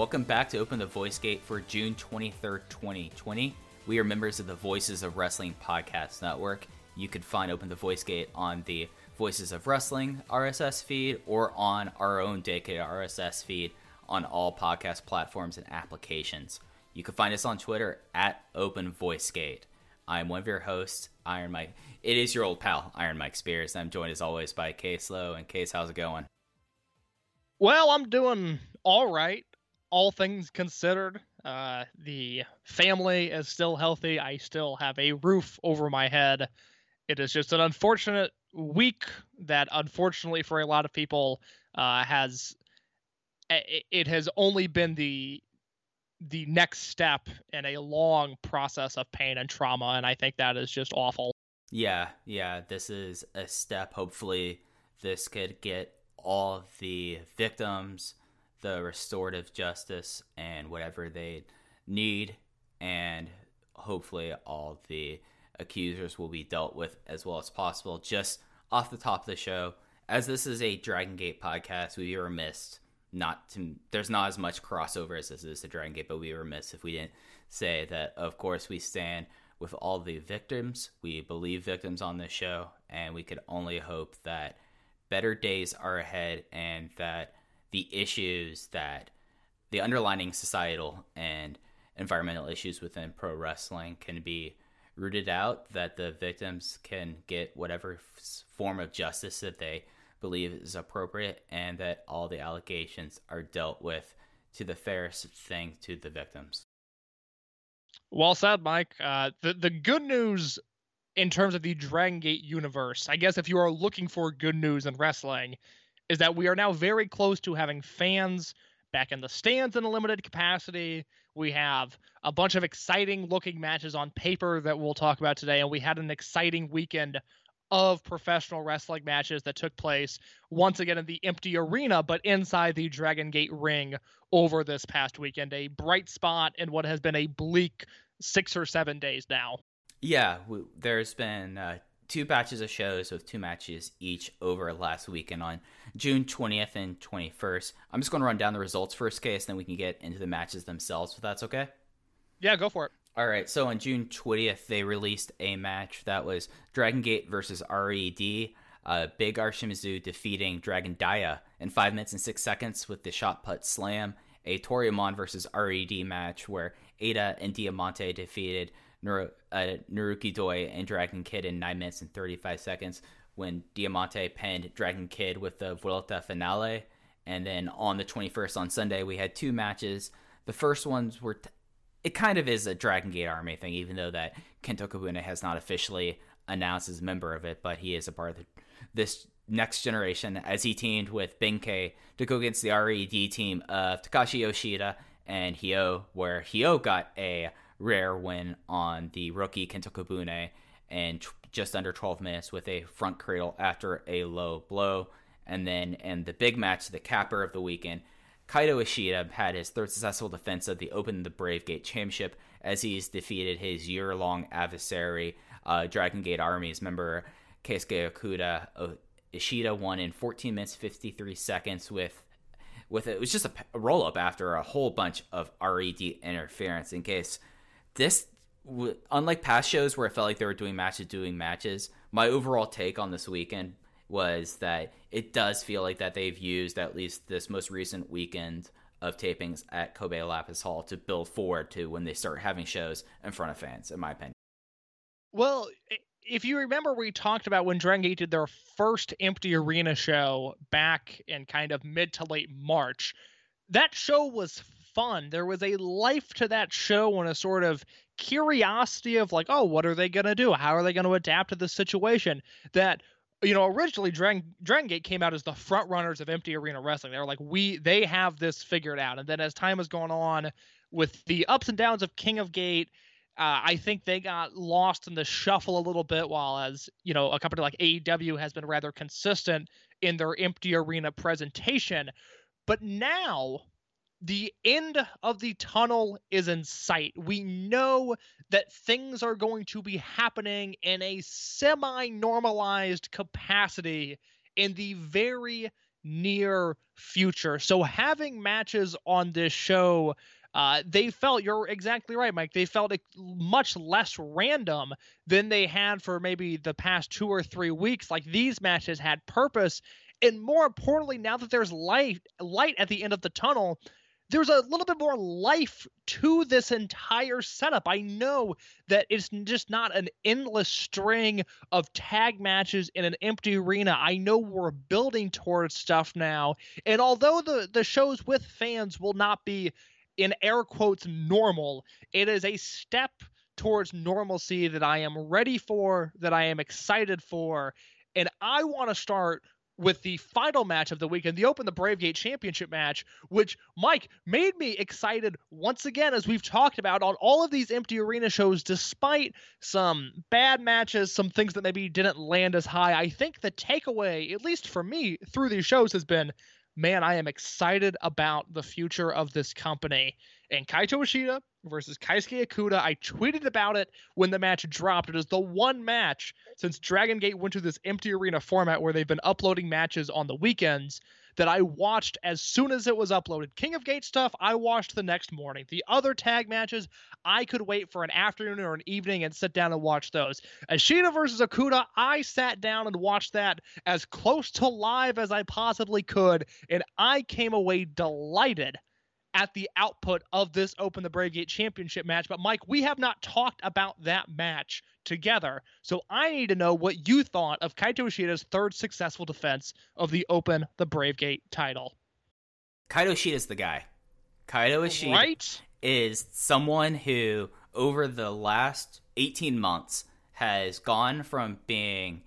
Welcome back to Open the Voice Gate for June 23rd, 2020. We are members of the Voices of Wrestling Podcast Network. You can find Open the Voice Gate on the Voices of Wrestling RSS feed or on our own dedicated RSS feed on all podcast platforms and applications. You can find us on Twitter at Open Voice Gate. I'm one of your hosts, Iron Mike. It is your old pal, Iron Mike Spears. I'm joined as always by Case Low. And Case, how's it going? Well, I'm doing all right, all things considered. Uh, the family is still healthy. I still have a roof over my head. It is just an unfortunate week that, unfortunately for a lot of people, uh, has it, has only been the the next step in a long process of pain and trauma, and I think that is just awful. Yeah, yeah, this is a step. Hopefully, this could get all the victims the restorative justice and whatever they need, and hopefully, all the accusers will be dealt with as well as possible. Just off the top of the show, as this is a Dragon Gate podcast, we were remiss not to. There's not as much crossover as this is a Dragon Gate, but we were remiss if we didn't say that. Of course, we stand with all the victims. We believe victims on this show, and we could only hope that better days are ahead and that the issues that the underlining societal and environmental issues within pro wrestling can be rooted out, that the victims can get whatever form of justice that they believe is appropriate, and that all the allegations are dealt with to the fairest thing to the victims. Well said, Mike. Uh, the the good news in terms of the Dragon Gate universe, I guess if you are looking for good news in wrestling, is that we are now very close to having fans back in the stands in a limited capacity. We have a bunch of exciting looking matches on paper that we'll talk about today, and we had an exciting weekend of professional wrestling matches that took place once again in the empty arena, but inside the Dragon Gate ring over this past weekend. A bright spot in what has been a bleak six or seven days now. Yeah, there's been uh, two batches of shows with two matches each over last weekend on June 20th and 21st. I'm just going to run down the results first, case, then we can get into the matches themselves, if that's okay. Yeah, go for it. All right, so on June 20th, they released a match that was Dragon Gate versus RED. Uh, Big R Shimizu defeating Dragon Dia in 5 minutes and 6 seconds with the shot put slam. A Toryumon versus RED match where Eita and Diamante defeated Naru- uh, Naruki Doi and Dragon Kid in 9 minutes and 35 seconds when Diamante pinned Dragon Kid with the Vuelta finale. And then on the 21st on Sunday, we had two matches. The first ones were t- it kind of is a Dragon Gate Army thing, even though that Kento Kabune has not officially announced as a member of it, but he is a part of the, this next generation as he teamed with Benkei to go against the RED team of Takashi Yoshida and Hyo, where Hyo got a rare win on the rookie Kento Kabune in tr- just under 12 minutes with a front cradle after a low blow. And then in the big match, the capper of the weekend, Kaito Ishida had his third successful defense of the Open the Brave Gate Championship as he's defeated his year long adversary, uh, Dragon Gate Army's member Keisuke Okuda. Uh, Ishida won in 14 minutes 53 seconds with with it was just a roll up after a whole bunch of RED interference. In case this unlike past shows where it felt like they were doing matches, doing matches, my overall take on this weekend was that it does feel like that they've used at least this most recent weekend of tapings at Kobe Lapis Hall to build forward to when they start having shows in front of fans, in my opinion. Well, if you remember, we talked about when Dragon Gate did their first empty arena show back in kind of mid to late March. That show was fun. There was a life to that show and a sort of curiosity of like, oh, what are they going to do? How are they going to adapt to the situation? That you know, originally Dragon, Dragon Gate came out as the front runners of empty arena wrestling. They were like, we they have this figured out. And then as time has gone on, with the ups and downs of King of Gate, uh, I think they got lost in the shuffle a little bit. While as you know, a company like AEW has been rather consistent in their empty arena presentation. But now the end of the tunnel is in sight. We know that things are going to be happening in a semi normalized capacity in the very near future. So having matches on this show. Uh, they felt you're exactly right, Mike. They felt much less random than they had for maybe the past two or three weeks. Like these matches had purpose, and more importantly, now that there's light light at the end of the tunnel, there's a little bit more life to this entire setup. I know that it's just not an endless string of tag matches in an empty arena. I know we're building towards stuff now. And although the, the shows with fans will not be, in air quotes, normal, it is a step towards normalcy that I am ready for, that I am excited for. And I want to start with the final match of the weekend, the Open the Brave Gate Championship match, which Mike made me excited once again, as we've talked about on all of these empty arena shows, despite some bad matches, some things that maybe didn't land as high. I think the takeaway, at least for me, through these shows has been man, I am excited about the future of this company. And Kaito Ishida versus Keisuke Okuda, I tweeted about it when the match dropped. It is the one match since Dragon Gate went to this empty arena format where they've been uploading matches on the weekends that I watched as soon as it was uploaded. King of Gate stuff, I watched the next morning. The other tag matches, I could wait for an afternoon or an evening and sit down and watch those. Ishida versus Okuda, I sat down and watched that as close to live as I possibly could, and I came away delighted at the output of this Open the Brave Gate Championship match. But Mike, we have not talked about that match together. So I need to know what you thought of Kaito Ishida's third successful defense of the Open the Brave Gate title. Kaito Ishida's the guy. Kaito Ishida Right? is someone who, over the last 18 months, has gone from being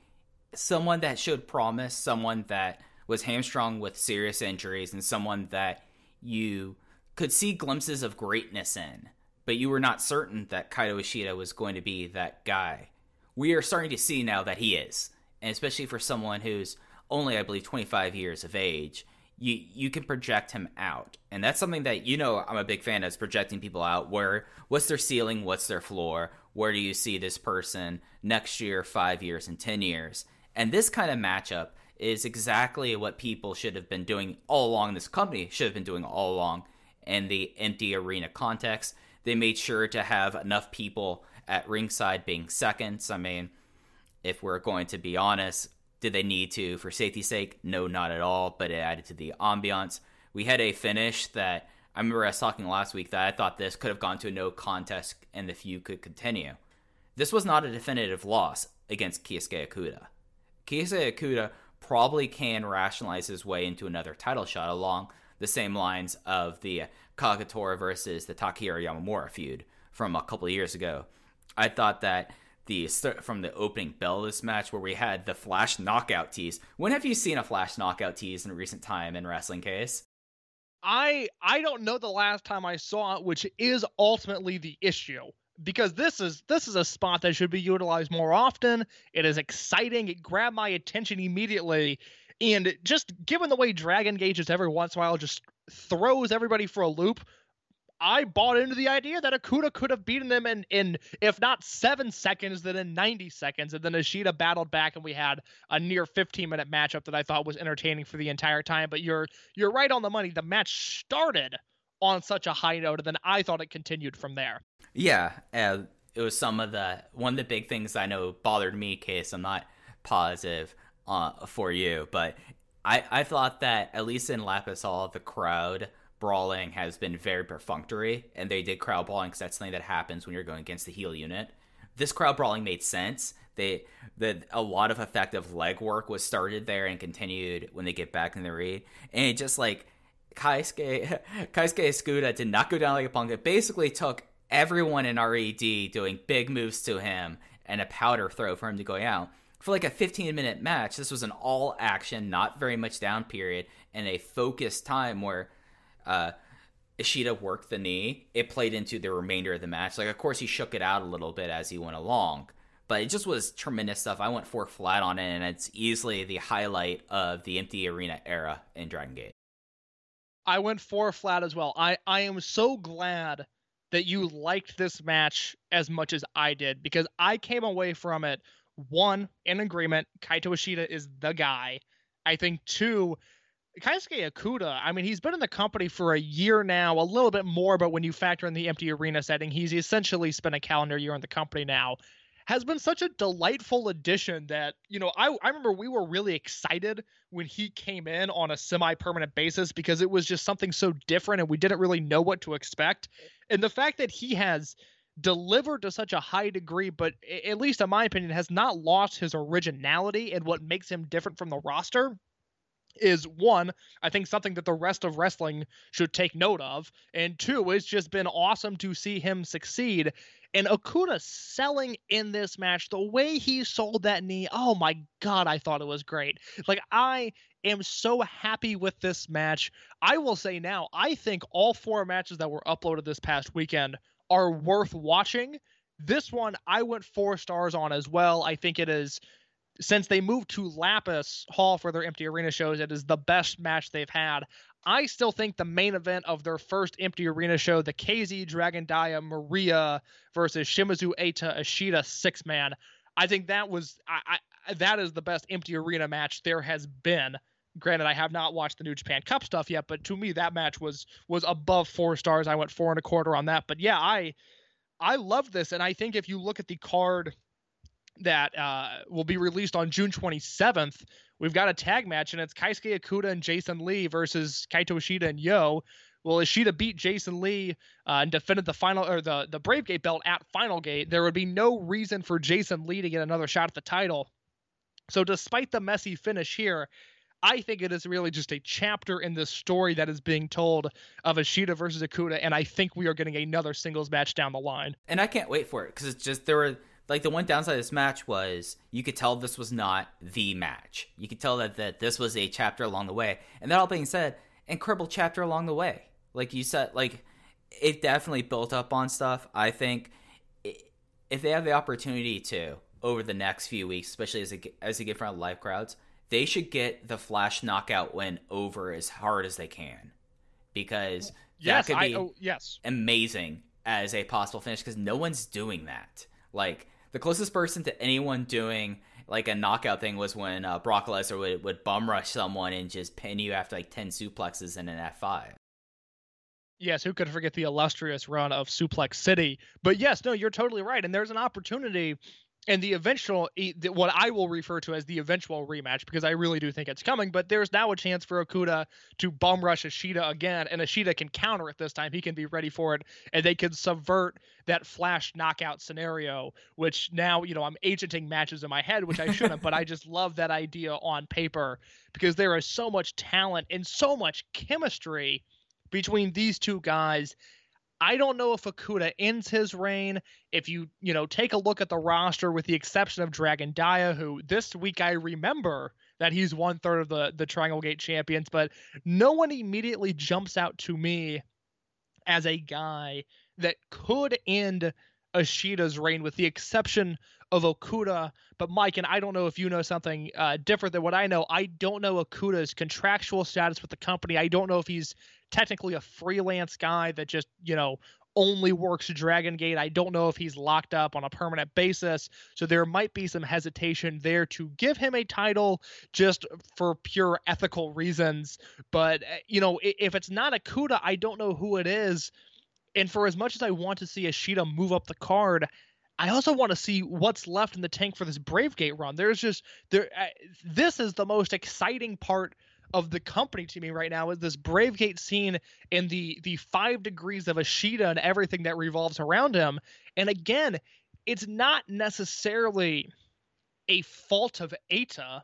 someone that showed promise, someone that was hamstrung with serious injuries, and someone that you could see glimpses of greatness in, but you were not certain that Kaito Ishida was going to be that guy. We are starting to see now that he is, and especially for someone who's only, I believe, 25 years of age, you you can project him out, and that's something that you know I'm a big fan of is projecting people out. Where what's their ceiling, what's their floor, where do you see this person next year, five years, and ten years? And this kind of matchup is exactly what people should have been doing all along. This company should have been doing all along in the empty arena context. They made sure to have enough people at ringside being seconds. I mean, if we're going to be honest, did they need to for safety's sake? No, not at all, but it added to the ambiance. We had a finish that I remember us talking last week that I thought this could have gone to a no contest and the feud could continue. This was not a definitive loss against Keisuke Okuda. Keisuke Okuda probably can rationalize his way into another title shot along the same lines of the Kagetora versus the Takehiro Yamamura feud from a couple years ago. I thought that the from the opening bell of this match where we had the flash knockout tease. When have you seen a flash knockout tease in recent time in wrestling case? I I don't know the last time I saw it, which is ultimately the issue. Because this is this is a spot that should be utilized more often. It is exciting. It grabbed my attention immediately. And just given the way Dragon just every once in a while just throws everybody for a loop, I bought into the idea that Okuda could have beaten them in, in if not seven seconds, then in 90 seconds. And then Ishida battled back, and we had a near 15 minute matchup that I thought was entertaining for the entire time. But you're you're right on the money. The match started on such a high note, and then I thought it continued from there. Yeah, uh, it was some of the one of the big things I know bothered me. Case I'm not positive uh, for you, but I I thought that at least in Lapis the crowd brawling has been very perfunctory, and they did crowd brawling because that's something that happens when you're going against the heel unit. This crowd brawling made sense. They that a lot of effective leg work was started there and continued when they get back in the ring, and it just like Keisuke Keisuke Okuda did not go down like a punk. It basically took everyone in RED doing big moves to him and a powder throw for him to go out. For like a 15 minute match, this was an all action, not very much down period, and a focused time where uh, Ishida worked the knee. It played into the remainder of the match. Like, of course, he shook it out a little bit as he went along, but it just was tremendous stuff. I went four flat on it, and it's easily the highlight of the empty arena era in Dragon Gate. I went four flat as well. I, I am so glad that you liked this match as much as I did because I came away from it one in agreement. Kaito Ishida is the guy. I think two, Keisuke Okuda. I mean, he's been in the company for a year now, a little bit more, but when you factor in the empty arena setting, he's essentially spent a calendar year in the company now. Has been such a delightful addition that, you know, I, I remember we were really excited when he came in on a semi permanent basis because it was just something so different and we didn't really know what to expect. And the fact that he has delivered to such a high degree, but at least in my opinion, has not lost his originality and what makes him different from the roster is one, I think something that the rest of wrestling should take note of. And two, it's just been awesome to see him succeed. And Okuda selling in this match, the way he sold that knee, oh my God, I thought it was great. Like, I am so happy with this match. I will say now, I think all four matches that were uploaded this past weekend are worth watching. This one, I went four stars on as well. I think it is since they moved to Lapis Hall for their empty arena shows, it is the best match they've had. I still think the main event of their first empty arena show, the KZ Dragon Dia Maria versus Shimizu Eita Ishida six man, I think that was I, I that is the best empty arena match there has been. Granted, I have not watched the New Japan Cup stuff yet, but to me that match was was above four stars. I went four and a quarter on that. But yeah, I I love this, and I think if you look at the card that uh, will be released on June 27th. We've got a tag match, and it's Keisuke Okuda and Jason Lee versus Kaito Ishida and Yo. Well, Ishida beat Jason Lee uh, and defended the final or the the Brave Gate belt at Final Gate. There would be no reason for Jason Lee to get another shot at the title. So, despite the messy finish here, I think it is really just a chapter in this story that is being told of Ishida versus Okuda, and I think we are getting another singles match down the line. and I can't wait for it because it's just there were like the one downside of this match was you could tell this was not the match. You could tell that that this was a chapter along the way. And that all being said, incredible chapter along the way. Like you said, like it definitely built up on stuff. I think if they have the opportunity to over the next few weeks, especially as they get, as they get front of live crowds, they should get the flash knockout win over as hard as they can because Yes, that could I, be oh, yes. amazing as a possible finish because no one's doing that. Like the closest person to anyone doing like a knockout thing was when uh, Brock Lesnar would, would bum rush someone and just pin you after like ten suplexes in an F five. Yes, who could forget the illustrious run of Suplex City? But yes, no, you're totally right. And there's an opportunity in the eventual, what I will refer to as the eventual rematch, because I really do think it's coming. But there's now a chance for Okuda to bum rush Ishida again, and Ishida can counter it this time. He can be ready for it, and they can subvert that flash knockout scenario. Which now, you know, I'm agenting matches in my head, which I shouldn't, but I just love that idea on paper because there is so much talent and so much chemistry between these two guys. I don't know if Okuda ends his reign. If you, you know, take a look at the roster with the exception of Dragon Dia, who this week I remember that he's one third of the the Triangle Gate champions, but no one immediately jumps out to me as a guy that could end Ishida's reign with the exception of Okuda. But Mike, and I don't know if you know something uh, different than what I know. I don't know Okuda's contractual status with the company. I don't know if he's technically a freelance guy that just, you know, only works Dragon Gate. I don't know if he's locked up on a permanent basis. So there might be some hesitation there to give him a title just for pure ethical reasons. But, uh, you know, if it's not Okuda, I don't know who it is. And for as much as I want to see Ishida move up the card, I also want to see what's left in the tank for this Bravegate run. There's just there. Uh, this is the most exciting part of the company to me right now is this Bravegate scene and the the five degrees of Ishida and everything that revolves around him. And again, it's not necessarily a fault of Eita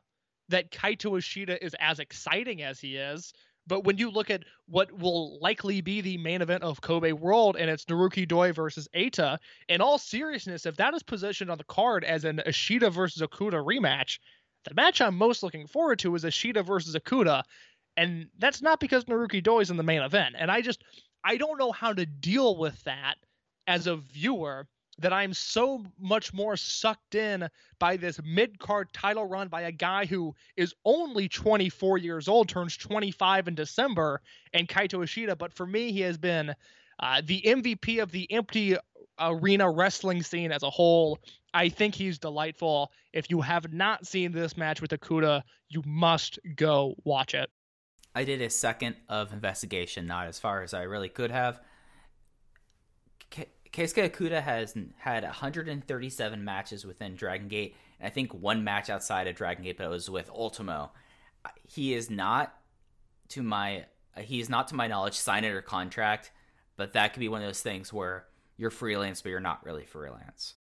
that Kaito Ishida is as exciting as he is. But when you look at what will likely be the main event of Kobe World and it's Naruki Doi versus Eita, in all seriousness, if that is positioned on the card as an Ishida versus Okuda rematch, the match I'm most looking forward to is Ishida versus Okuda. And that's not because Naruki Doi is in the main event. And I just I don't know how to deal with that as a viewer that I'm so much more sucked in by this mid card title run by a guy who is only 24 years old, turns 25 in December, and Kaito Ishida. But for me, he has been uh, the MVP of the empty arena wrestling scene as a whole. I think he's delightful. If you have not seen this match with Okuda, you must go watch it. I did a second of investigation, not as far as I really could have. Keisuke Okuda has had 137 matches within Dragon Gate, and I think one match outside of Dragon Gate, but it was with Ultimo. He is not, to my he is not to my knowledge signed under contract, but that could be one of those things where you're freelance, but you're not really freelance.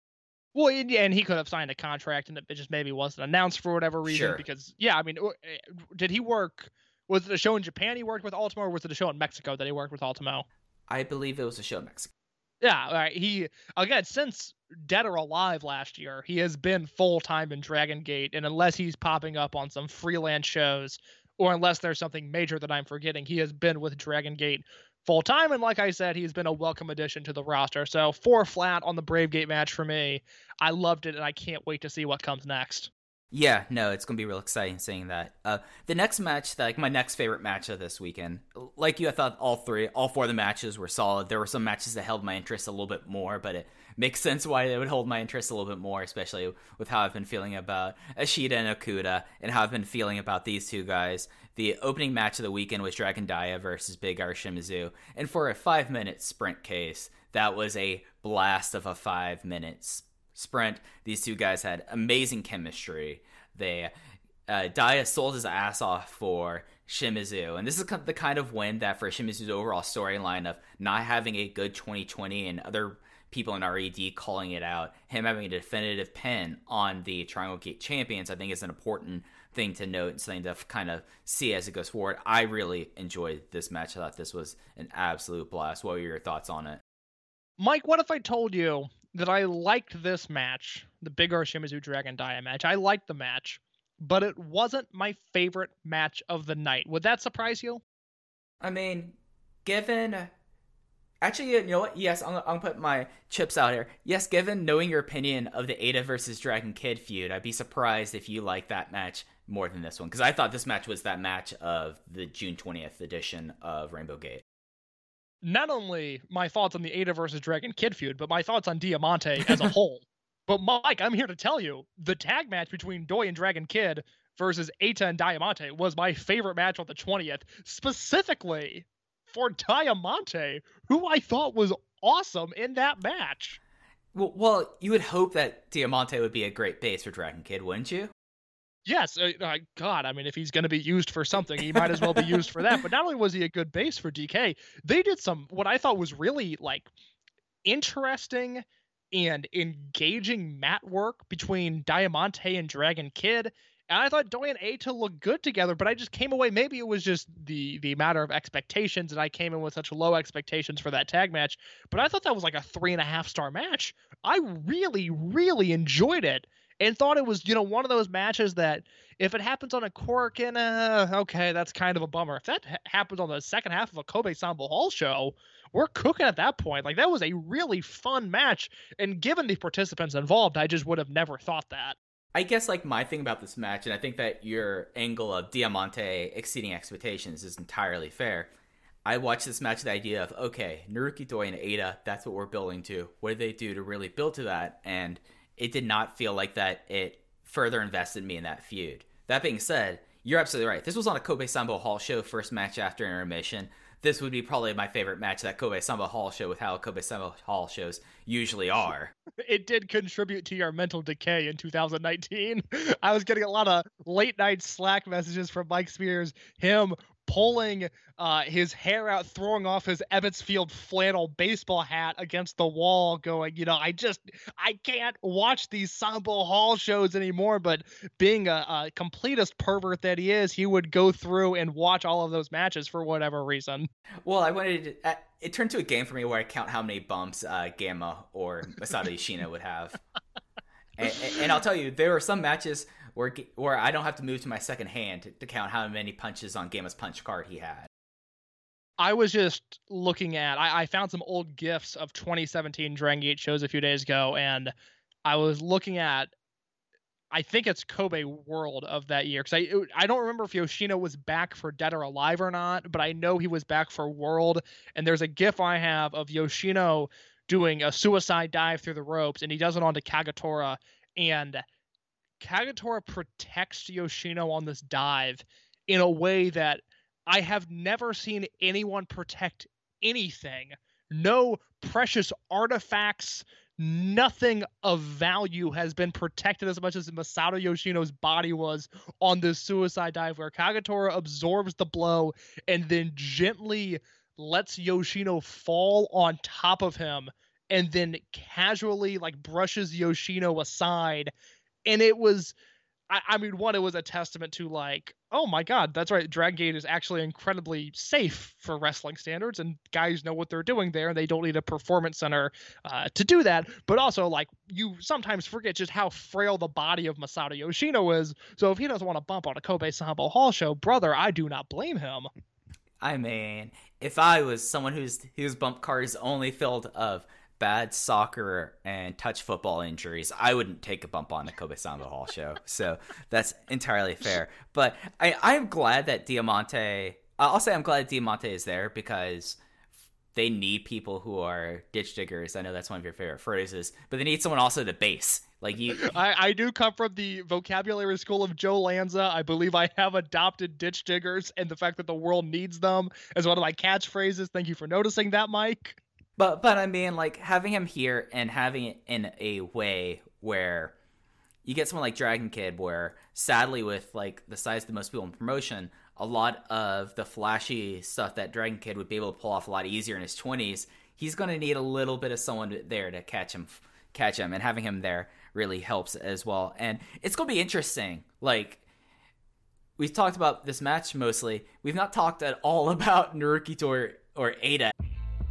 Well, and he could have signed a contract, and it just maybe wasn't announced for whatever reason. Sure. Because yeah, I mean, eh, did he work? Was it a show in Japan he worked with Ultimo, or was it a show in Mexico that he worked with Ultimo? I believe it was a show in Mexico. Yeah, right. He again since Dead or Alive last year, he has been full time in Dragon Gate, and unless he's popping up on some freelance shows, or unless there's something major that I'm forgetting, he has been with Dragon Gate full time. And like I said, he's been a welcome addition to the roster. So four flat on the Brave Gate match for me. I loved it, and I can't wait to see what comes next. Yeah, no, it's gonna be real exciting seeing that. Uh, the next match, like my next favorite match of this weekend, like you, I thought all three, all four of the matches were solid. There were some matches that held my interest a little bit more, but it makes sense why they would hold my interest a little bit more, especially with how I've been feeling about Ishida and Okuda, and how I've been feeling about these two guys. The opening match of the weekend was Dragon Dia versus Big R Shimizu, and for a five-minute sprint case, that was a blast of a five minutes sprint. These two guys had amazing chemistry. They uh, Dia sold his ass off for Shimizu, and this is the kind of win that for Shimizu's overall storyline of not having a good 2020 and other people in RED calling it out, him having a definitive pin on the Triangle Gate champions, I think is an important thing to note and something to kind of see as it goes forward. I really enjoyed this match. I thought this was an absolute blast. What were your thoughts on it? Mike, what if I told you that I liked this match, the Big R Shimizu Dragon Dia match? I liked the match, but it wasn't my favorite match of the night. Would that surprise you? I mean, given. Actually, you know what? Yes, I'm, gonna put my chips out here. Yes, given knowing your opinion of the Eita versus Dragon Kid feud, I'd be surprised if you like that match more than this one because I thought this match was that match of the June 20th edition of Rainbow Gate. Not only my thoughts on the Eita versus Dragon Kid feud, but my thoughts on Diamante as a whole. But Mike, I'm here to tell you the tag match between Doi and Dragon Kid versus Eita and Diamante was my favorite match on the 20th, specifically for Diamante, who I thought was awesome in that match. Well, well, you would hope that Diamante would be a great base for Dragon Kid, wouldn't you? Yes, uh, uh, God, I mean, if he's going to be used for something, he might as well be used for that. But not only was he a good base for DK, they did some what I thought was really like interesting and engaging mat work between Diamante and Dragon Kid. And I thought Doi and Eita looked good together, but I just came away. Maybe it was just the the matter of expectations, and I came in with such low expectations for that tag match. But I thought that was like a three and a half star match. I really, really enjoyed it, and thought it was you know one of those matches that if it happens on a Korakuen uh, okay, that's kind of a bummer. If that ha- happens on the second half of a Kobe Sanbo Hall show, we're cooking at that point. Like that was a really fun match, and given the participants involved, I just would have never thought that. I guess like my thing about this match, and I think that your angle of Diamante exceeding expectations is entirely fair. I watched this match with the idea of okay, Naruki Doi and Eita, that's what we're building to. What did they do to really build to that? And it did not feel like that it further invested me in that feud. That being said, You're absolutely right. This was on a Kobe Sanbo Hall show, first match after intermission. This would be probably my favorite match that Kobe Sanbo Hall show with how Kobe Sanbo Hall shows usually are. it did contribute to your mental decay in 2019. I was getting a lot of late night Slack messages from Mike Spears, him pulling uh, his hair out, throwing off his Ebbets Field flannel baseball hat against the wall, going, you know, I just, I can't watch these Sanbo Hall shows anymore. But being a, a completist pervert that he is, he would go through and watch all of those matches for whatever reason. Well, I wanted to, uh, it turned to a game for me where I count how many bumps uh, Gamma or Masato Yoshino would have. and, and, and I'll tell you, there were some matches where where I don't have to move to my second hand to, to count how many punches on Gamma's punch card he had. I was just looking at. I, I found some old gifs of 2017 Dragon Gate shows a few days ago, and I was looking at. I think it's Kobe World of that year because I I don't remember if Yoshino was back for Dead or Alive or not, but I know he was back for World. And there's a GIF I have of Yoshino doing a suicide dive through the ropes, and he does it onto Kagetora, and Kagetora protects Yoshino on this dive in a way that I have never seen anyone protect anything. No precious artifacts, nothing of value has been protected as much as Masato Yoshino's body was on this suicide dive, where Kagetora absorbs the blow and then gently lets Yoshino fall on top of him and then casually like brushes Yoshino aside. And it was I, I mean, one, it was a testament to like, oh my god, that's right, Dragon Gate is actually incredibly safe for wrestling standards, and guys know what they're doing there, and they don't need a performance center uh, to do that. But also, like, you sometimes forget just how frail the body of Masato Yoshino is. So if he doesn't want to bump on a Kobe Sanbo Hall show, brother, I do not blame him. I mean, if I was someone whose whose bump card is only filled of bad soccer and touch football injuries, I wouldn't take a bump on the Kobe Sanbo Hall show. So that's entirely fair. But I, I'm glad that Diamante, I'll say I'm glad Diamante is there because they need people who are ditch diggers. I know that's one of your favorite phrases, but they need someone also to base. Like you, I, I do come from the vocabulary school of Joe Lanza. I believe I have adopted ditch diggers and the fact that the world needs them as one of my catchphrases. Thank you for noticing that, Mike. But but I mean, like having him here and having it in a way where you get someone like Dragon Kid, where sadly with like the size of the most people in promotion, a lot of the flashy stuff that Dragon Kid would be able to pull off a lot easier in his twenties, he's going to need a little bit of someone there to catch him, catch him, and having him there really helps as well. And it's going to be interesting, like. We've talked about this match mostly. We've not talked at all about Naruki or, or Eita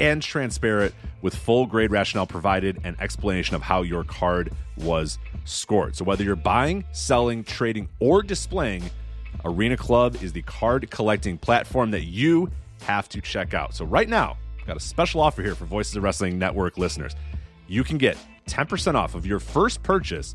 and transparent with full grade rationale provided and explanation of how your card was scored. So whether you're buying, selling, trading, or displaying, Arena Club is the card collecting platform that you have to check out. So right now, I've got a special offer here for Voices of Wrestling Network listeners. You can get 10% off of your first purchase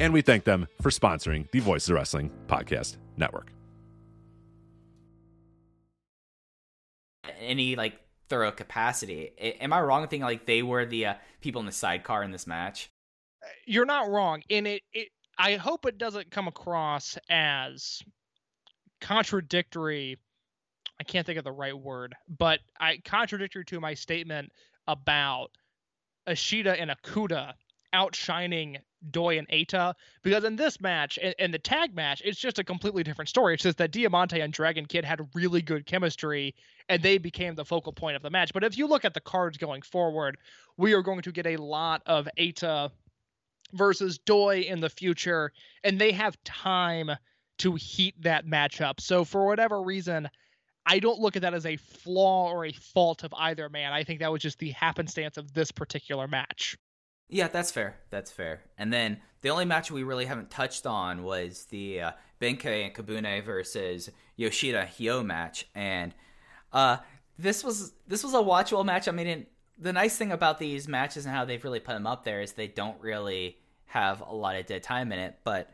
And we thank them for sponsoring the Voices of Wrestling Podcast Network. any like thorough capacity. Am I wrong in thinking like they were the uh, people in the sidecar in this match? You're not wrong. And it, it I hope it doesn't come across as contradictory. I can't think of the right word, but I contradictory to my statement about Ishida and Okuda outshining Doi and Eita because in this match in the tag match it's just a completely different story. It's just that Diamante and Dragon Kid had really good chemistry and they became the focal point of the match. But if you look at the cards going forward, we are going to get a lot of Eita versus Doi in the future and they have time to heat that matchup. So for whatever reason, I don't look at that as a flaw or a fault of either man. I think that was just the happenstance of this particular match. Yeah, that's fair. That's fair. And then the only match we really haven't touched on was the uh, Benkei and Kabune versus Yoshida Hyo match, and uh, this was this was a watchable match. I mean, it, the nice thing about these matches and how they've really put them up there is they don't really have a lot of dead time in it, but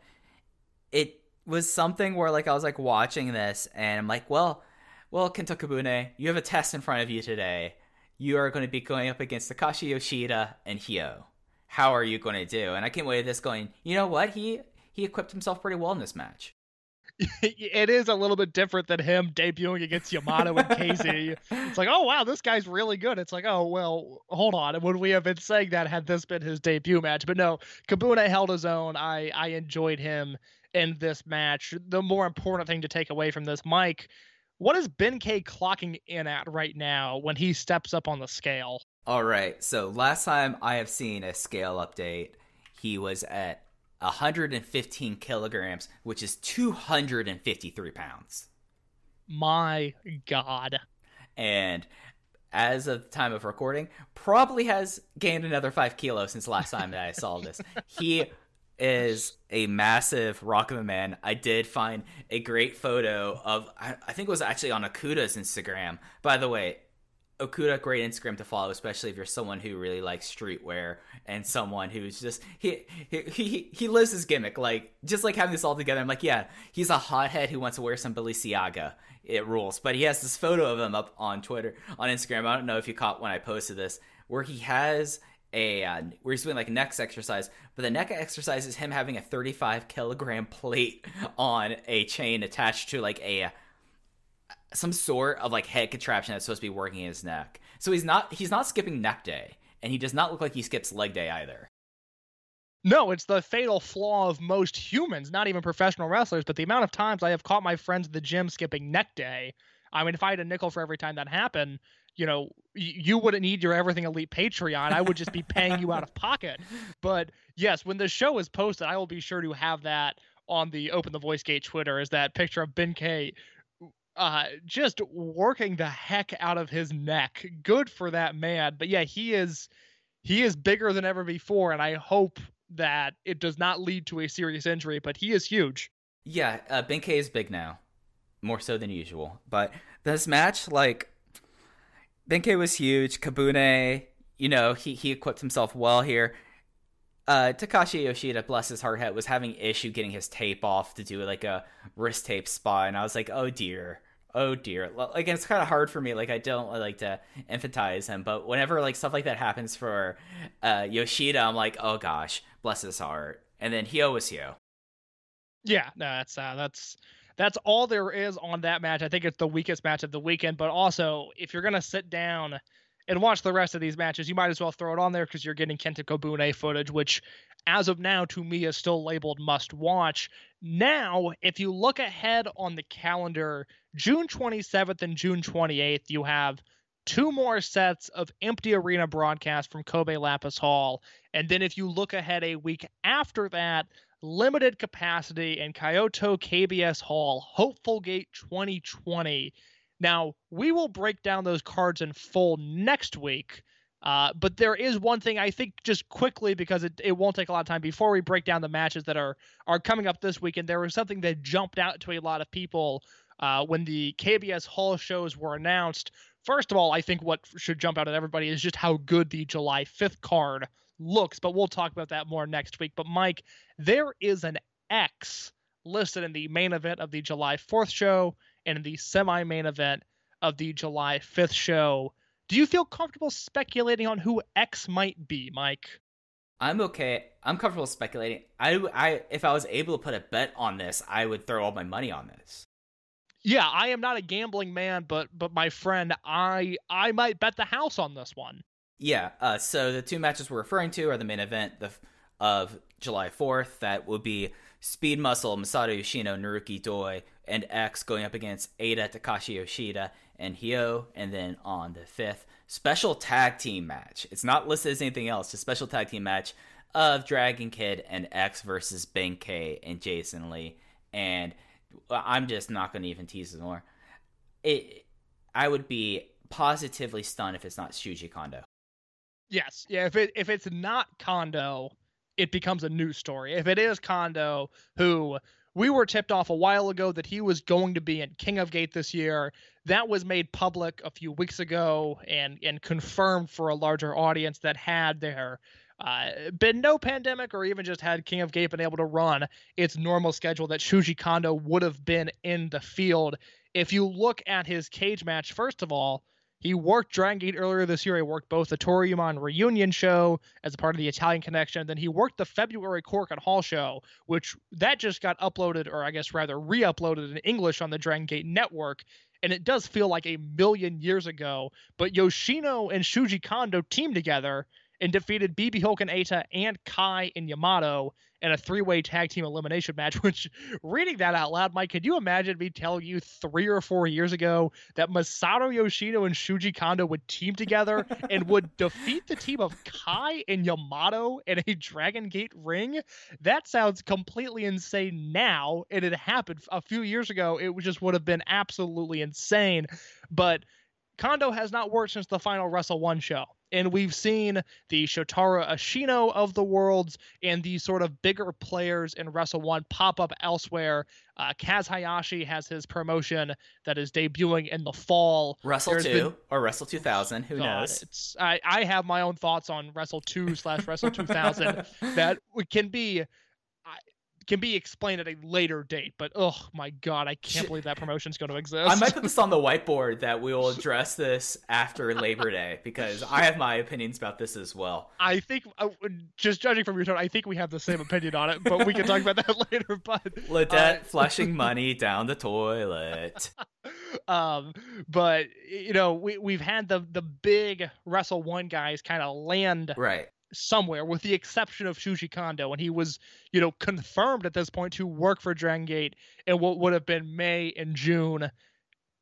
it was something where like I was like watching this and I'm like, well, well, Kento Kabune, you have a test in front of you today. You are going to be going up against Takashi Yoshida and Hyo how are you going to do? And I came away with this going, you know what? He he equipped himself pretty well in this match. it is a little bit different than him debuting against Yamato and KZ. it's like, oh wow, this guy's really good. It's like, oh well, hold on. Would we have been saying that had this been his debut match? But no, Kabuna held his own. I I enjoyed him in this match. The more important thing to take away from this, Mike, what is Benkei clocking in at right now when he steps up on the scale? All right. So last time I have seen a scale update, he was at 115 kilograms, which is 253 pounds. My God. And as of the time of recording, probably has gained another five kilos since last time that I saw this. He is a massive rock of a man. I did find a great photo of, I I think it was actually on Okuda's Instagram. By the way, Okuda, great Instagram to follow, especially if you're someone who really likes streetwear and someone who's just he he he, he lives his gimmick. Like just like having this all together, I'm like, yeah, he's a hothead who wants to wear some Balenciaga. It rules. But he has this photo of him up on Twitter, on Instagram. I don't know if you caught when I posted this, where he has a uh, where he's doing like neck exercise, but the neck exercise is him having a 35 kilogram plate on a chain attached to like a some sort of like head contraption that's supposed to be working his neck. So he's not he's not skipping neck day, and he does not look like he skips leg day either. No, it's the fatal flaw of most humans, not even professional wrestlers, but the amount of times I have caught my friends at the gym skipping neck day. I mean, if I had a nickel for every time that happened, you know, you wouldn't need your Everything Elite Patreon. I would just be paying you out of pocket. But yes, when the show is posted, I will be sure to have that on the Open the Voice Gate Twitter is that picture of Benkei uh, just working the heck out of his neck. Good for that man. But yeah, he is he is bigger than ever before, and I hope that it does not lead to a serious injury. But he is huge. Yeah, uh, Benkei is big now, more so than usual. But this match, like, Benkei was huge. Kabune, you know, he he equipped himself well here. Uh, Takashi Yoshida, bless his heart, was having issue getting his tape off to do like a wrist tape spot, and I was like, oh dear, oh dear. Like it's kind of hard for me. Like I don't like to emphasize him, but whenever like stuff like that happens for uh, Yoshida, I'm like, oh gosh, bless his heart. And then Hyo was Hyo. Yeah, no, that's uh, that's that's all there is on that match. I think it's the weakest match of the weekend. But also, if you're gonna sit down and watch the rest of these matches, you might as well throw it on there because you're getting Kento Kobune footage, which, as of now, to me is still labeled must watch. Now, if you look ahead on the calendar, June 27th and June 28th, you have two more sets of empty arena broadcasts from Kobe Lapis Hall. And then if you look ahead a week after that, limited capacity in Kyoto KBS Hall, Hopeful Gate 2020. Now, we will break down those cards in full next week. Uh, but there is one thing I think just quickly because it, it won't take a lot of time before we break down the matches that are are coming up this week. And there was something that jumped out to a lot of people uh, when the KBS Hall shows were announced. First of all, I think what should jump out at everybody is just how good the July 5th card looks, but we'll talk about that more next week. But Mike, there is an X listed in the main event of the July 4th show and in the semi main event of the July 5th show. Do you feel comfortable speculating on who X might be, Mike? I'm okay. I'm comfortable speculating. I, I, if I was able to put a bet on this, I would throw all my money on this. Yeah, I am not a gambling man, but but my friend, I I might bet the house on this one. Yeah. Uh, so the two matches we're referring to are the main event of July 4th. That would be Speed Muscle, Masato Yoshino, Naruki Doi, and X going up against Eita, Takashi Yoshida, and Yo. And then on the 5th, special tag team match. It's not listed as anything else, just special tag team match of Dragon Kid and X versus Benkei and Jason Lee. And I'm just not going to even tease it more. It, I would be positively stunned if it's not Shuji Kondo. Yes, yeah. If it if it's not Kondo, it becomes a news story. If it is Kondo, who we were tipped off a while ago that he was going to be in King of Gate this year, that was made public a few weeks ago and and confirmed for a larger audience that had there uh, been no pandemic or even just had King of Gate been able to run its normal schedule that Shuji Kondo would have been in the field. If you look at his cage match, first of all, he worked Dragon Gate earlier this year. He worked both the Toryumon reunion show as a part of the Italian connection. Then he worked the February Korakuen Hall show, which that just got uploaded, or I guess rather re-uploaded in English on the Dragon Gate network. And it does feel like a million years ago. But Yoshino and Shuji Kondo teamed together and defeated BB Hulk and Eita and Kai and Yamato in a three-way tag team elimination match. Which, reading that out loud, Mike, could you imagine me telling you three or four years ago that Masato Yoshino and Shuji Kondo would team together and would defeat the team of Kai and Yamato in a Dragon Gate ring? That sounds completely insane now, and it happened a few years ago. It just would have been absolutely insane, but. Kondo has not worked since the final Wrestle One show. And we've seen the Shotaro Ashino of the worlds and these sort of bigger players in Wrestle One pop up elsewhere. Uh, Kaz Hayashi has his promotion that is debuting in the fall. Wrestle There's 2 been- or Wrestle 2000, who God, knows? It's I, I have my own thoughts on Wrestle 2 slash Wrestle 2000 that can be can be explained at a later date. But oh my god, I can't believe that promotion's going to exist. I might put this on the whiteboard that we will address this after Labor Day because I have my opinions about this as well. I think, uh, just judging from your tone, I think we have the same opinion on it, but we can talk about that later. But Ledette uh, flushing money down the toilet. um, but you know, we we've had the the big Wrestle One guys kind of land Right. Somewhere, with the exception of Shuji Kondo, and he was you know confirmed at this point to work for Dragon Gate in what would have been May and June.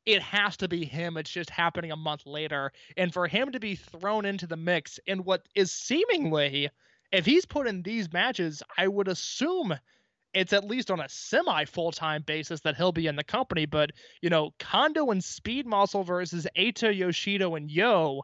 It has to be him. It's just happening a month later, and for him to be thrown into the mix in what is seemingly, if he's put in these matches, I would assume it's at least on a semi full time basis that he'll be in the company. But, you know, Kondo and Speed Muscle versus Eita, Yoshida, and Yo,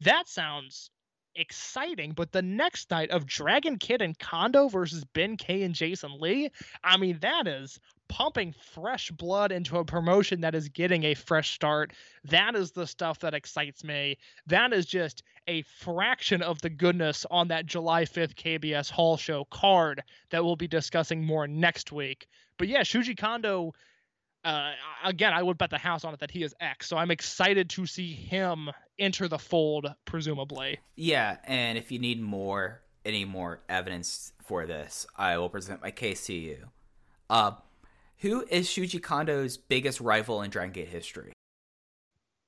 that sounds exciting. But the next night of Dragon Kid and Kondo versus Benkei and Jason Lee, I mean, that is pumping fresh blood into a promotion that is getting a fresh start. That is the stuff that excites me. That is just a fraction of the goodness on that July 5th KBS Hall show card that we'll be discussing more next week. But yeah, Shuji Kondo, uh, again, I would bet the house on it that he is X. So I'm excited to see him enter the fold, presumably. Yeah, and if you need more, any more evidence for this, I will present my case to you. Uh, who is Shuji Kondo's biggest rival in Dragon Gate history?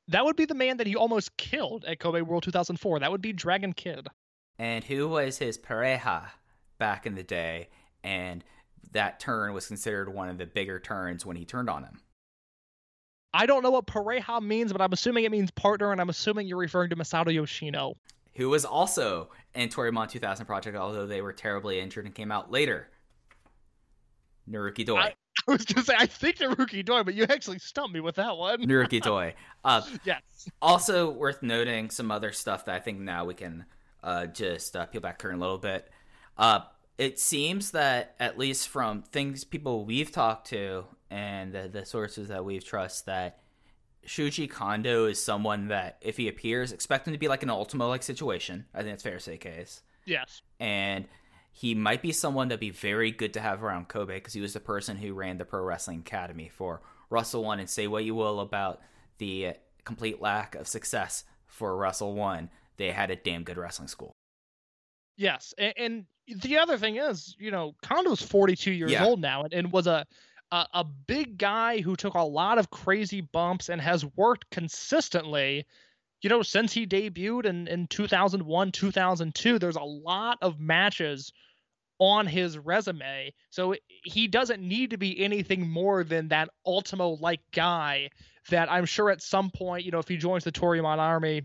that would be the man that he almost killed at Kobe World 2004. That would be Dragon Kid. And who was his pareja back in the day? And that turn was considered one of the bigger turns when he turned on him. I don't know what pareja means, but I'm assuming it means partner, and I'm assuming you're referring to Masato Yoshino. Who was also in Toryumon 2000 Project, although they were terribly injured and came out later. Naruki Doi. I- I was gonna say I think Naruki Doi, but you actually stumped me with that one. Naruki Doi. Uh, yes. Also worth noting some other stuff that I think now we can uh, just uh, peel back curtain a little bit. It seems that at least from things people we've talked to and the, the sources that we've trust that Shuji Kondo is someone that if he appears, expect him to be like an Ultimo like situation. I think that's fair to say, case. Yes. And he might be someone that'd be very good to have around Kobe because he was the person who ran the Pro Wrestling Academy for Wrestle One. And say what you will about the complete lack of success for Wrestle One, they had a damn good wrestling school. Yes, and, and the other thing is, you know, Kondo's 42 years Yeah. old now, and, and was a, a a big guy who took a lot of crazy bumps and has worked consistently. You know, since he debuted in, in 2001, 2002, there's a lot of matches on his resume. So he doesn't need to be anything more than that Ultimo like guy that I'm sure at some point, you know, if he joins the Toryumon army,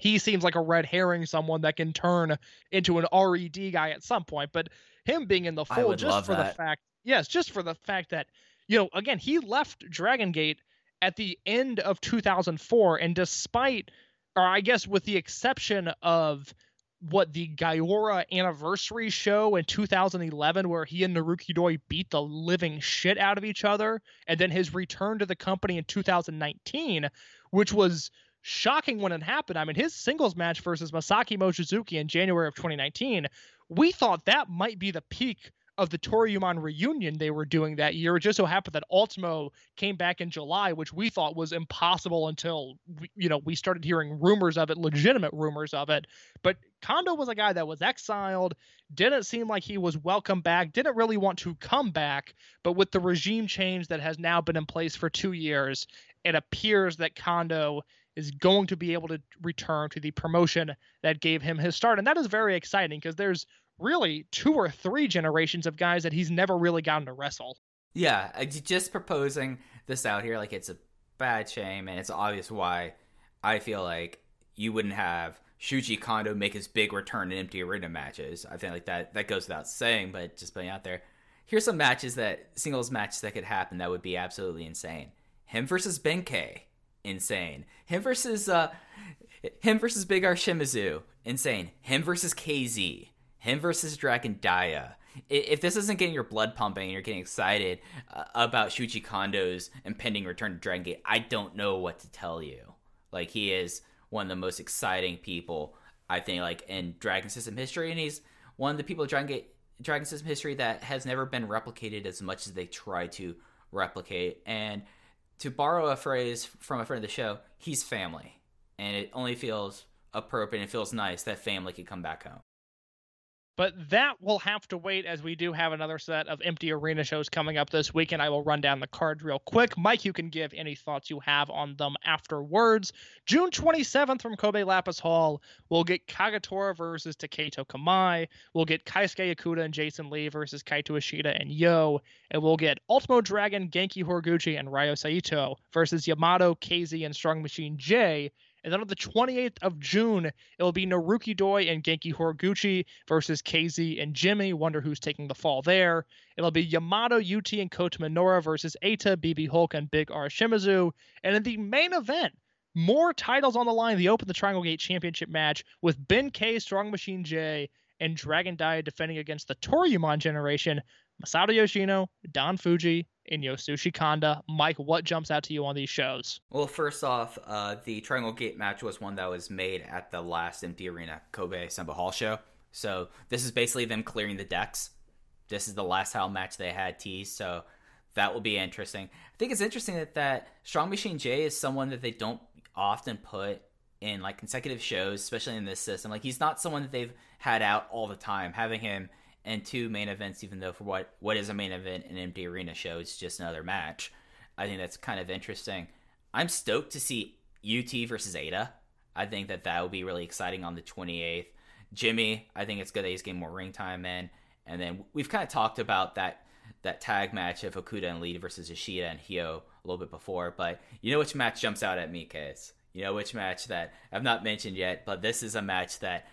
he seems like a red herring, someone that can turn into an RED guy at some point. But him being in the fold just for the fact, yes, just for the fact that, you know, again, he left Dragon Gate at the end of 2004, and despite, or I guess with the exception of what the Gaiora anniversary show in 2011, where he and Naruki Doi beat the living shit out of each other, and then his return to the company in 2019, which was shocking when it happened. I mean, his singles match versus Masaki Mochizuki in January of 2019, we thought that might be the peak of the Toryumon reunion they were doing that year. It just so happened that Ultimo came back in July, which we thought was impossible until you know we started hearing rumors of it, legitimate rumors of it. But Kondo was a guy that was exiled, didn't seem like he was welcome back, didn't really want to come back. But with the regime change that has now been in place for two years, it appears that Kondo is going to be able to return to the promotion that gave him his start. And that is very exciting because there's really two or three generations of guys that he's never really gotten to wrestle. Yeah, just proposing this out here, like it's a bad shame, and it's obvious why I feel like you wouldn't have Shuji Kondo make his big return in empty arena matches. I think like that that goes without saying, but just putting out there. Here's some matches that singles matches that could happen that would be absolutely insane. Him versus Benkei, insane. Him versus uh, him versus Big R Shimizu, insane. Him versus KZ, him versus Dragon Dia. If this isn't getting your blood pumping and you're getting excited uh, about Shuji Kondo's impending return to Dragon Gate, I don't know what to tell you. Like he is one of the most exciting people I think like in Dragon System history, and he's one of the people in Dragon Gate Dragon System history that has never been replicated as much as they try to replicate. And to borrow a phrase from a friend of the show, he's family, and it only feels appropriate and it feels nice that family could come back home. But that will have to wait as we do have another set of empty arena shows coming up this week, and I will run down the cards real quick. Mike, you can give any thoughts you have on them afterwards. June 27th from Kobe Lapis Hall, we'll get Kagetora versus Taketo Kamai. We'll get Keisuke Okuda and Jason Lee versus Kaito Ishida and Yo. And we'll get Ultimo Dragon, Genki Horiguchi, and Ryo Saito versus Yamato, KZ, and Strong Machine J. And then on the 28th of June, it'll be Naruki Doi and Genki Horiguchi versus KZ and Jimmy. Wonder who's taking the fall there. It'll be Yamato, UT, and Kota Minoura versus Eita, BB Hulk, and Big R Shimizu. And in the main event, more titles on the line. The Open the Triangle Gate Championship match with Benkei, Strong Machine J, and Dragon Dia defending against the Toryumon generation, Masato Yoshino, Don Fuji, and Yasushi Kanda. Mike, what jumps out to you on these shows? Well, first off, uh, the Triangle Gate match was one that was made at the last Empty Arena Kobe Sanbo Hall show. So this is basically them clearing the decks. This is the last title match they had teased, so that will be interesting. I think it's interesting that that Strong Machine J is someone that they don't often put in like consecutive shows, especially in this system. Like he's not someone that they've had out all the time. Having him in two main events, even though for what what is a main event in an empty arena show, it's just another match. I think that's kind of interesting. I'm stoked to see UT versus Eita. I think that that will be really exciting on the 28th. Jimmy, I think it's good that he's getting more ring time in. And then we've kind of talked about that that tag match of Okuda and Lee versus Ishida and Yo a little bit before, but you know which match jumps out at me, Case? You know which match that I've not mentioned yet, but this is a match that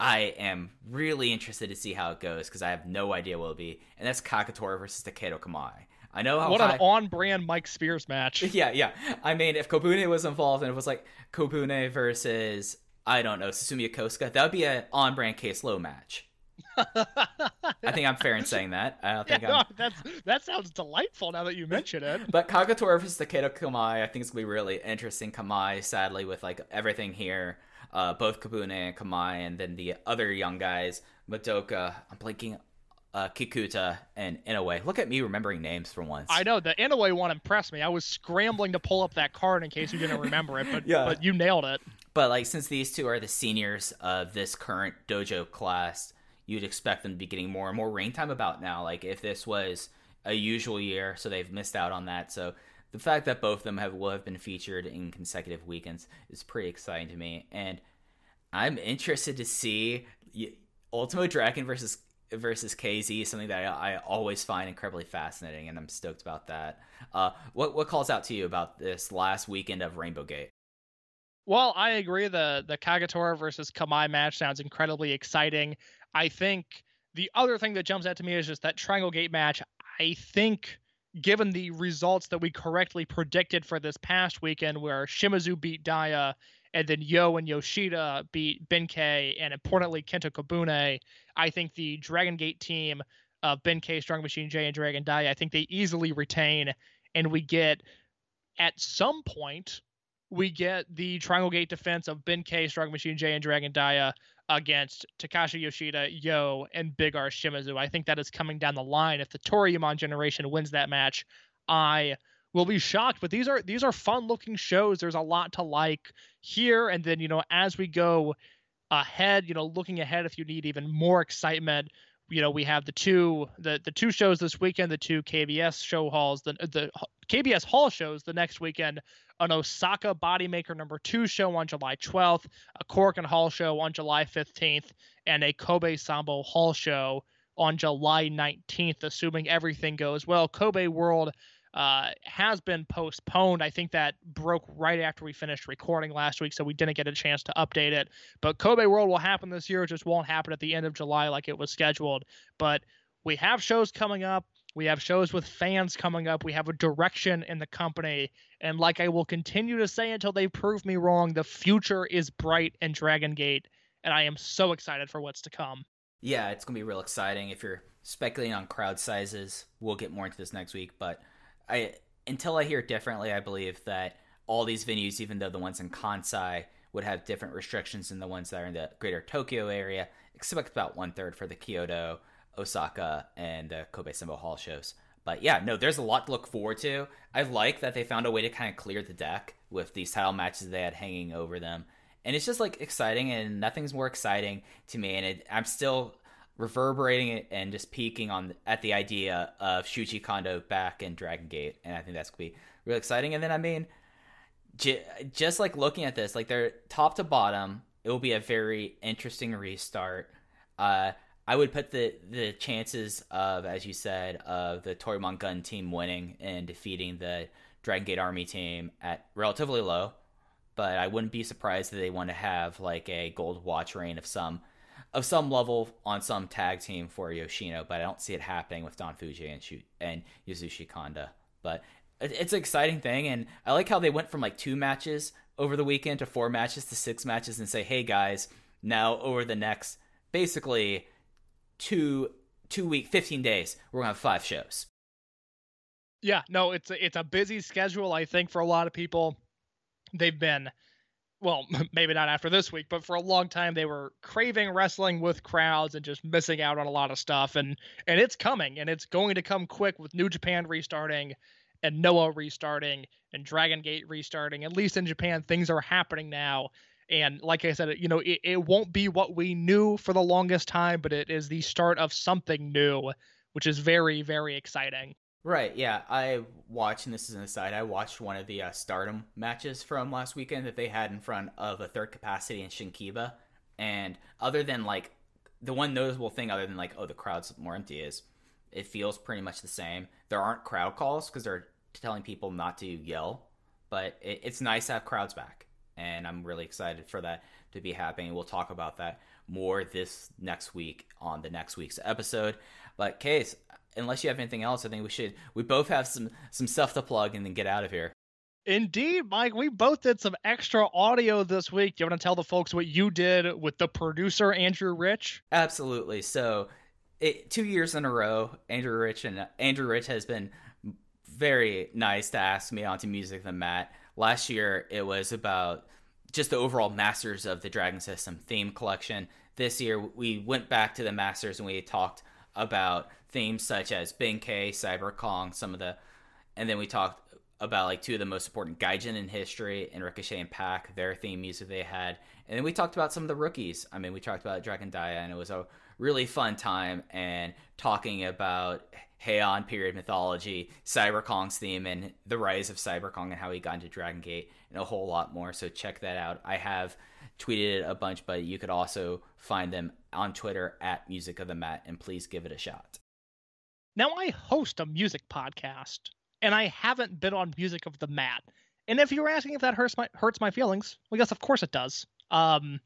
I am really interested to see how it goes because I have no idea what it'll be, and that's Kagetora versus Taketo Kamai. I know how What high- an on-brand Mike Spears match. yeah, yeah. I mean, if Kobune was involved and it was like Kobune versus I don't know Susumu Yokosuka, that would be an on-brand case low match. I think I'm fair in saying that. I don't Yeah, think no, that's that sounds delightful now that you mention it. But Kagetora versus Taketo Kamai, I think it's gonna be really interesting. Kamai, sadly, with like everything here, uh, both Kobune and Kamai, and then the other young guys, Madoka. I'm blinking. Uh, Kikuta and Inoue. Look at me remembering names for once. I know the Inoue one impressed me. I was scrambling to pull up that card in case you didn't remember it, but Yeah. but you nailed it. But like since these two are the seniors of this current dojo class, you'd expect them to be getting more and more rain time about now. Like if this was a usual year, so they've missed out on that. So the fact that both of them have will have been featured in consecutive weekends is pretty exciting to me, and I'm interested to see Ultimo Dragon versus versus KZ, something that I, I always find incredibly fascinating, and I'm stoked about that. Uh, what what calls out to you about this last weekend of Rainbow Gate? Well, I agree. The the Kagetora versus Kamai match sounds incredibly exciting. I think the other thing that jumps out to me is just that Triangle Gate match. I think, given the results that we correctly predicted for this past weekend, where Shimizu beat Dia and then Yo and Yoshida beat Benkei and importantly Kento Kobune, I think the Dragon Gate team of Benkei, Strong Machine J, and Dragon Dia, I think they easily retain, and we get at some point we get the Triangle Gate defense of Benkei, Strong Machine J, and Dragon Dia against Takashi Yoshida, Yo, and Big R Shimizu. I think that is coming down the line. If the Toryumon generation wins that match, I will be shocked. But these are these are fun looking shows. There's a lot to like here, and then you know as we go ahead, you know looking ahead, if you need even more excitement. You know, we have the two the the two shows this weekend, the two KBS show halls, the the KBS hall shows the next weekend an Osaka Bodymaker number two show on July 12th, a Korakuen Hall show on July 15th, and a Kobe Sanbo Hall show on July 19th, assuming everything goes well. Kobe World uh, has been postponed. I think that broke right after we finished recording last week, so we didn't get a chance to update it. But Kobe World will happen this year. It just won't happen at the end of July like it was scheduled. But we have shows coming up. We have shows with fans coming up. We have a direction in the company. And like I will continue to say until they prove me wrong, the future is bright in Dragon Gate. And I am so excited for what's to come. Yeah, it's gonna be real exciting. If you're speculating on crowd sizes, we'll get more into this next week. But I, until I hear differently, I believe that all these venues, even though the ones in Kansai would have different restrictions than the ones that are in the greater Tokyo area, expect about one third for the Kyoto, Osaka, and the Kobe Sanbo Hall shows. But yeah, no, there's a lot to look forward to. I like that they found a way to kind of clear the deck with these title matches they had hanging over them. And it's just like exciting, and nothing's more exciting to me. And it, I'm still reverberating it and just peaking on at the idea of Shuji Kondo back in Dragon Gate, and I think that's gonna be really exciting. And then I mean, j- just like looking at this, like they're top to bottom, it will be a very interesting restart. Uh, I would put the the chances of, as you said, of the Toryumon Gun team winning and defeating the Dragon Gate Army team at relatively low. But I wouldn't be surprised that they want to have like a gold watch reign of some of some level on some tag team for Yoshino, but I don't see it happening with Don Fuji and Shu- and Yasushi Kanda. But it- it's an exciting thing, and I like how they went from like two matches over the weekend to four matches to six matches, and say, "Hey guys, now over the next basically two two week, fifteen days, we're gonna have five shows." Yeah, no, it's a, it's a busy schedule. I think for a lot of people, they've been, well, maybe not after this week, but for a long time they were craving wrestling with crowds and just missing out on a lot of stuff. And and it's coming, and it's going to come quick with New Japan restarting, and Noah restarting, and Dragon Gate restarting. At least in Japan, things are happening now. And like I said, you know, it, it won't be what we knew for the longest time, but it is the start of something new, which is very, very exciting. Right, yeah. I watched, and this is an aside, I watched one of the uh, Stardom matches from last weekend that they had in front of a third capacity in Shinkiba. And other than like, the one noticeable thing, other than like, oh, the crowd's more empty, is it feels pretty much the same. There aren't crowd calls because they're telling people not to yell, but it, it's nice to have crowds back. And I'm really excited for that to be happening. We'll talk about that more this next week on the next week's episode. But Case, unless you have anything else, I think we should we both have some some stuff to plug and then get out of here. Indeed, Mike. We both did some extra audio this week. Do you want to tell the folks what you did with the producer Andrew Rich? Absolutely. So, it, two years in a row, Andrew Rich and Andrew Rich has been very nice to ask me onto music the mat. Last year, it was about just the overall Masters of the Dragon System theme collection. This year, we went back to the Masters and we talked about themes such as Benkei, Cyber Kong, some of the, and then we talked about like two of the most important Gaijin in history, and Ricochet and Pac, their theme music they had, and then we talked about some of the rookies. I mean, we talked about Dragon Dia, and it was a really fun time, and talking about Heian period mythology, Cyber Kong's theme, and the rise of Cyber Kong, and how he got into Dragon Gate, and a whole lot more. So check that out. I have tweeted it a bunch, but you could also find them on Twitter at Music of the Mat, and please give it a shot. Now, I host a music podcast, and I haven't been on Music of the Mat. And if you were asking if that hurts my hurts my feelings, well, yes, of course it does. Um,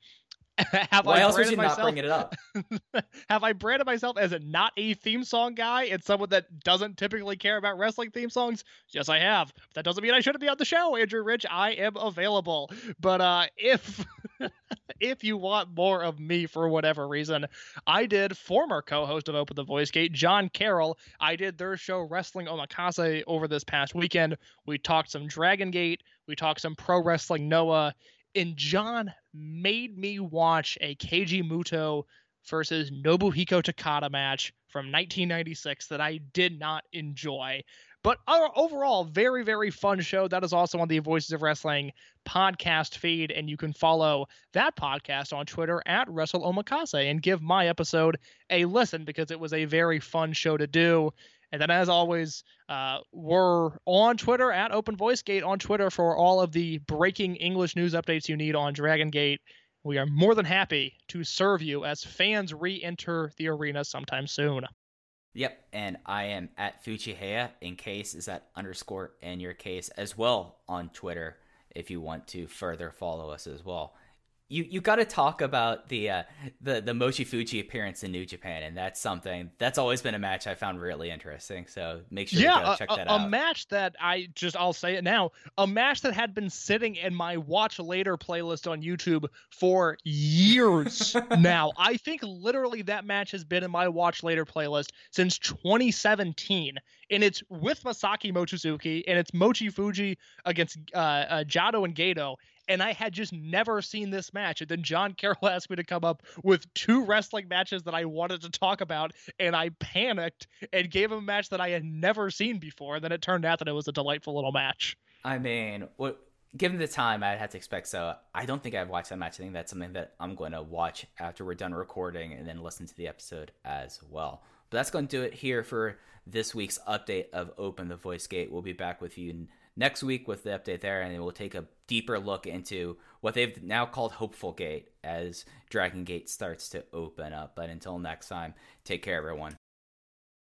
have Why I else would you not myself? bring it up? have I branded myself as a not a theme song guy and someone that doesn't typically care about wrestling theme songs? Yes, I have. That doesn't mean I shouldn't be on the show, Andrew Rich. I am available. But uh, if if you want more of me for whatever reason, I did former co-host of Open the Voice Gate, John Carroll. I did their show Wrestling Omakase over this past weekend. We talked some Dragon Gate. We talked some pro wrestling Noah and John made me watch a Keiji Muto versus Nobuhiko Takada match from 1996 that I did not enjoy. But overall, very, very fun show. That is also on the Voices of Wrestling podcast feed, and you can follow that podcast on Twitter at Wrestle Omakase and give my episode a listen because it was a very fun show to do. And then, as always, uh, we're on Twitter at Open Voice Gate on Twitter for all of the breaking English news updates you need on Dragon Gate. We are more than happy to serve you as fans re enter the arena sometime soon. Yep, and I am at Fujiheya in case is that underscore in your case as well on Twitter if you want to further follow us as well. You you got to talk about the uh, the the Mochi Fuji appearance in New Japan, and that's something that's always been a match I found really interesting. So make sure yeah, go a, check a- that a out. match that I just I'll say it now, a match that had been sitting in my watch later playlist on YouTube for years now. I think literally that match has been in my watch later playlist since 2017, and it's with Masaki Mochizuki and it's Mochi Fuji against uh, uh, Jado and Gedo. And I had just never seen this match. And then John Carroll asked me to come up with two wrestling matches that I wanted to talk about. And I panicked and gave him a match that I had never seen before. And then it turned out that it was a delightful little match. I mean, what given the time, I'd have to expect so. I don't think I've watched that match. I think that's something that I'm going to watch after we're done recording and then listen to the episode as well. But that's going to do it here for this week's update of Open the Voice Gate. We'll be back with you next week with the update there, and we'll take a deeper look into what they've now called Hopeful Gate as Dragon Gate starts to open up. But until next time, take care, everyone.